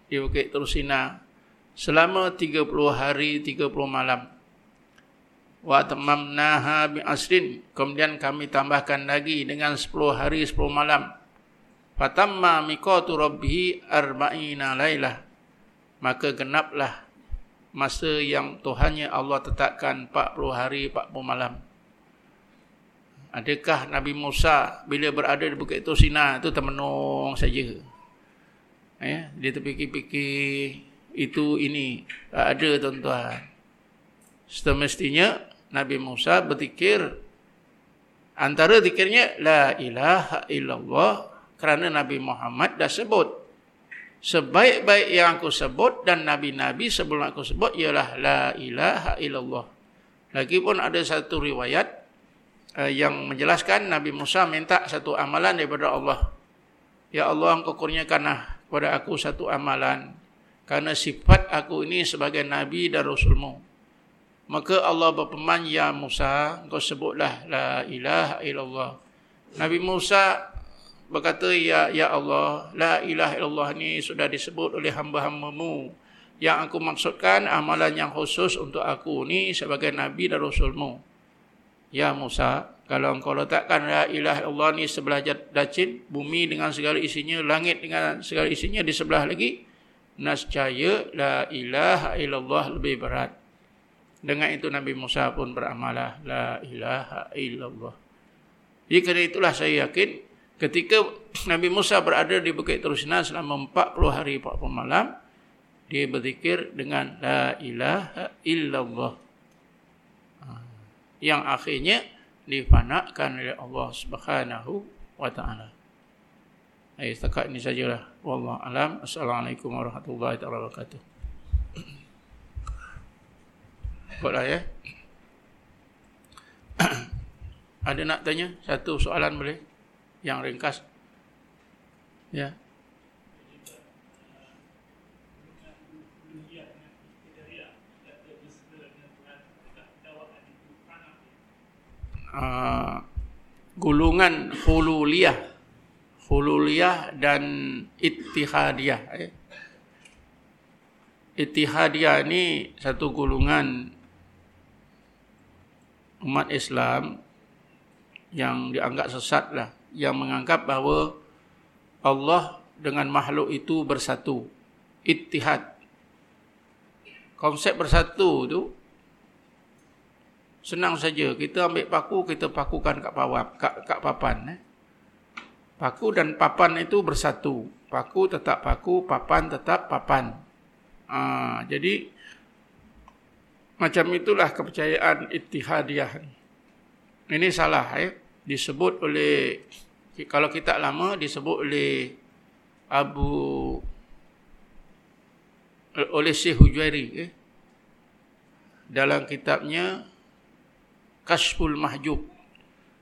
di Bukit Tursina selama 30 hari 30 malam. Wa tamamnaha bi asrin. Kemudian kami tambahkan lagi dengan 10 hari 10 malam. Fatamma miqatu rabbih arba'ina lailah. Maka genaplah masa yang Tuhannya Allah tetapkan 40 hari 40 malam Adakah Nabi Musa bila berada di Bukit Tursina itu termenung saja? Ya, dia terfikir-fikir itu ini. Tak ada tuan-tuan. Semestinya Nabi Musa berzikir antara zikirnya la ilaha illallah kerana Nabi Muhammad dah sebut sebaik-baik yang aku sebut dan nabi-nabi sebelum aku sebut ialah la ilaha illallah. Lagipun ada satu riwayat yang menjelaskan Nabi Musa minta satu amalan daripada Allah. Ya Allah, engkau kurniakanlah kepada aku satu amalan. Karena sifat aku ini sebagai Nabi dan Rasulmu. Maka Allah berpeman, Ya Musa, engkau sebutlah La ilaha illallah. Nabi Musa berkata, Ya ya Allah, La ilaha illallah ini sudah disebut oleh hamba-hambamu. Yang aku maksudkan amalan yang khusus untuk aku ini sebagai Nabi dan Rasulmu. Ya Musa, kalau engkau letakkan la ilaha Allah ni sebelah dacin, bumi dengan segala isinya, langit dengan segala isinya di sebelah lagi, nascaya la ilaha illallah lebih berat. Dengan itu Nabi Musa pun beramalah la ilaha illallah. Jadi kerana itulah saya yakin ketika Nabi Musa berada di Bukit Terusina selama 40 hari 40 malam, dia berzikir dengan la ilaha illallah yang akhirnya difanakan oleh Allah Subhanahu wa taala. Hai setakat ini sajalah. Wallahu alam. Assalamualaikum warahmatullahi wabarakatuh. Buatlah ya. Ada nak tanya satu soalan boleh? Yang ringkas. Ya. Uh, gulungan hululiyah hululiyah dan ittihadiyah eh. ittihadiyah ini satu gulungan umat Islam yang dianggap sesat lah. Yang menganggap bahawa Allah dengan makhluk itu bersatu. Ittihad. Konsep bersatu tu Senang saja. Kita ambil paku, kita pakukan kat, bawah, kat, kat papan. Eh. Paku dan papan itu bersatu. Paku tetap paku, papan tetap papan. Ha, jadi, macam itulah kepercayaan ittihadiyah. Ini salah. Eh. Disebut oleh, kalau kita lama, disebut oleh Abu oleh Syekh Hujairi eh, dalam kitabnya Kashful Mahjub.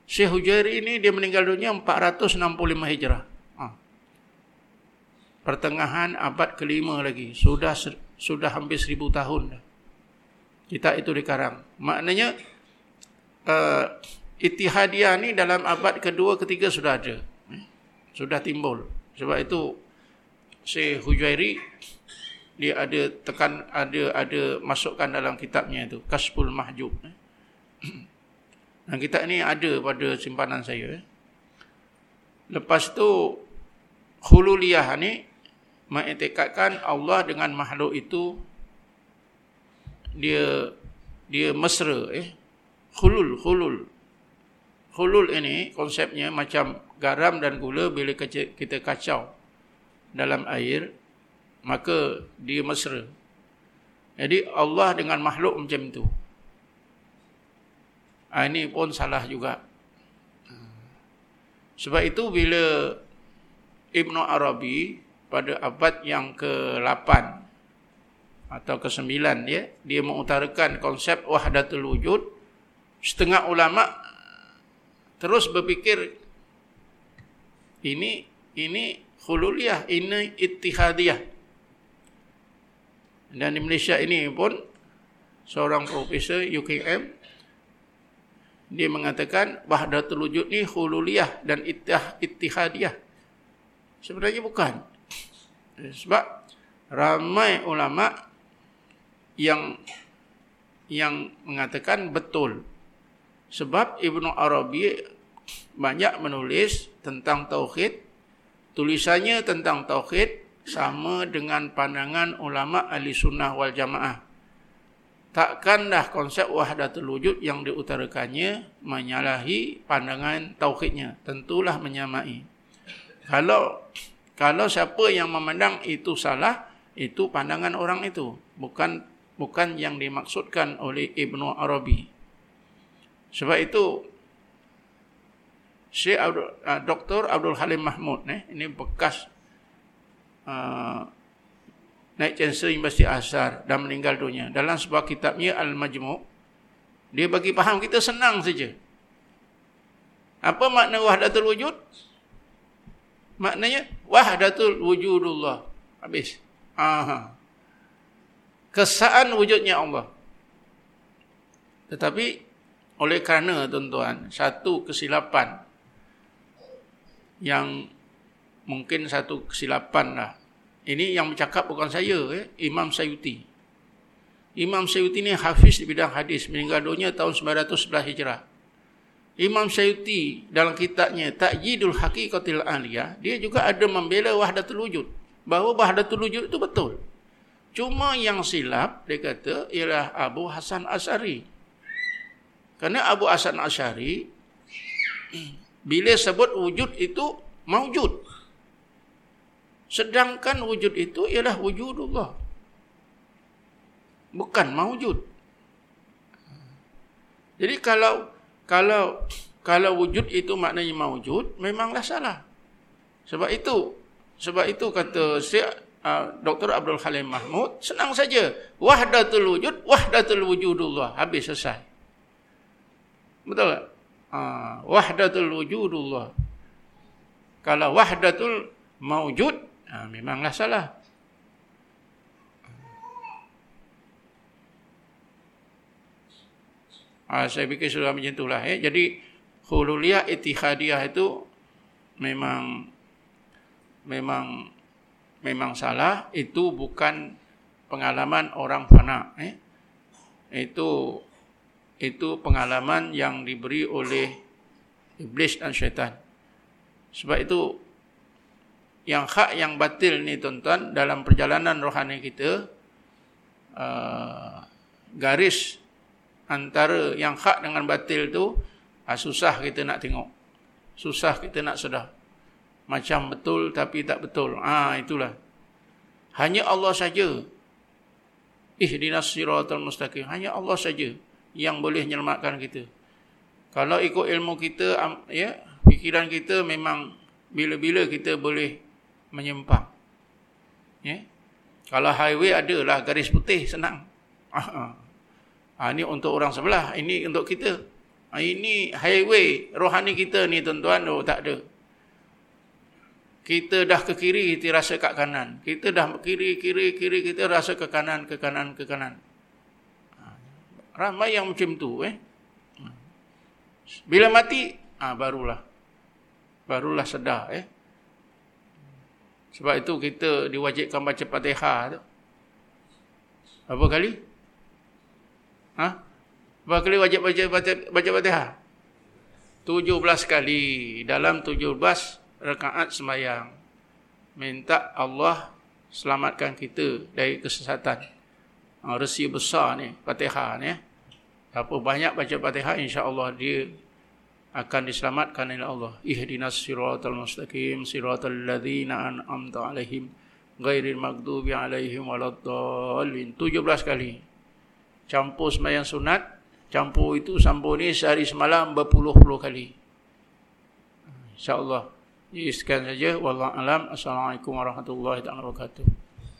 Syekh Hujairi ini dia meninggal dunia 465 Hijrah. Ha. pertengahan abad kelima lagi. Sudah sudah hampir seribu tahun. Kitab itu dikarang. Maknanya uh, itihadiah ni dalam abad kedua, ketiga sudah ada. Eh? Sudah timbul. Sebab itu Syekh Hujairi dia ada tekan ada ada masukkan dalam kitabnya itu Kasbul Mahjub. Eh? Dan kitab ni ada pada simpanan saya. Eh? Lepas tu hululiyah ni mengiktikadkan Allah dengan makhluk itu dia dia mesra eh hulul hulul hulul ini konsepnya macam garam dan gula bila kita kacau dalam air maka dia mesra jadi Allah dengan makhluk macam itu ah, ini pun salah juga. Sebab itu bila Ibn Arabi pada abad yang ke-8 atau ke-9 dia dia mengutarakan konsep wahdatul wujud setengah ulama terus berfikir ini ini khululiyah ini ittihadiyah. Dan di Malaysia ini pun seorang profesor UKM dia mengatakan wahdatul wujud ni khululiyah dan ittihadiyah sebenarnya bukan sebab ramai ulama yang yang mengatakan betul. Sebab Ibnu Arabi banyak menulis tentang tauhid, tulisannya tentang tauhid sama dengan pandangan ulama ahli sunnah wal jamaah. Takkanlah konsep wahdatul wujud yang diutarakannya menyalahi pandangan tauhidnya. Tentulah menyamai. Kalau kalau siapa yang memandang itu salah, itu pandangan orang itu, bukan bukan yang dimaksudkan oleh Ibnu Arabi. Sebab itu Syekh Abdul, uh, Dr. Abdul Halim Mahmud eh, ini bekas uh, naik chancellor Universiti Azhar dan meninggal dunia. Dalam sebuah kitabnya Al-Majmu' dia bagi faham kita senang saja. Apa makna wahdatul wujud? Maknanya wahdatul wujudullah. Habis. Aha. Kesaan wujudnya Allah. Tetapi oleh kerana tuan-tuan, satu kesilapan yang mungkin satu kesilapan lah. Ini yang bercakap bukan saya, eh? Imam Sayuti. Imam Sayuti ni hafiz di bidang hadis, meninggal dunia tahun 911 Hijrah. Imam Syaiuti dalam kitabnya Ta'jidul Haqiqatil Aliyah, dia juga ada membela wahdatul wujud. Bahawa wahdatul wujud itu betul. Cuma yang silap, dia kata, ialah Abu Hasan Asyari. Kerana Abu Hasan Asyari, bila sebut wujud itu, maujud. Sedangkan wujud itu ialah wujudullah. Bukan maujud. Jadi kalau kalau kalau wujud itu maknanya maujud, memanglah salah. Sebab itu, sebab itu kata Syekh uh, Dr. Abdul Halim Mahmud, senang saja. Wahdatul wujud, wahdatul wujudullah. Habis selesai. Betul tak? Uh, wahdatul wujudullah. Kalau wahdatul maujud, uh, memanglah salah. Ha, saya fikir sudah macam itulah. Eh. Jadi hululiyah itihadiyah itu memang memang memang salah. Itu bukan pengalaman orang fana. Eh. Itu itu pengalaman yang diberi oleh iblis dan syaitan. Sebab itu yang hak yang batil ni tuan-tuan dalam perjalanan rohani kita uh, garis antara yang hak dengan batil tu ah, susah kita nak tengok. Susah kita nak sedar. Macam betul tapi tak betul. Ah itulah. Hanya Allah saja. Ihdinas siratal mustaqim. Hanya Allah saja yang boleh menyelamatkan kita. Kalau ikut ilmu kita ya, fikiran kita memang bila-bila kita boleh menyempang. Ya. Kalau highway adalah garis putih senang. Ha, ini untuk orang sebelah. Ini untuk kita. Ha, ini highway rohani kita ni tuan-tuan. Oh, tak ada. kita dah ke kiri, kita rasa kat kanan. Kita dah kiri, kiri, kiri, kita rasa ke kanan, ke kanan, ke kanan. Ha. Ramai yang macam tu. Eh? Bila mati, ah barulah. Barulah sedar. Eh? Sebab itu kita diwajibkan baca fatihah. Tu. Berapa kali? Ha? Berapa kali wajib baca, baca, baca fatihah? 17 kali. Dalam 17 rakaat semayang. Minta Allah selamatkan kita dari kesesatan. Ha, resi besar ni, Fatihah ni. Apa banyak baca Fatihah, insya-Allah dia akan diselamatkan oleh Allah. Ihdinas siratal mustaqim, siratal ladzina an'amta 'alaihim ghairil maghdubi 'alaihim waladdallin. 17 kali. Campur sembahyang sunat, campur itu sambung ni sehari semalam berpuluh-puluh kali. Insya-Allah. Sekian saja. Wallahu alam. Assalamualaikum warahmatullahi wabarakatuh.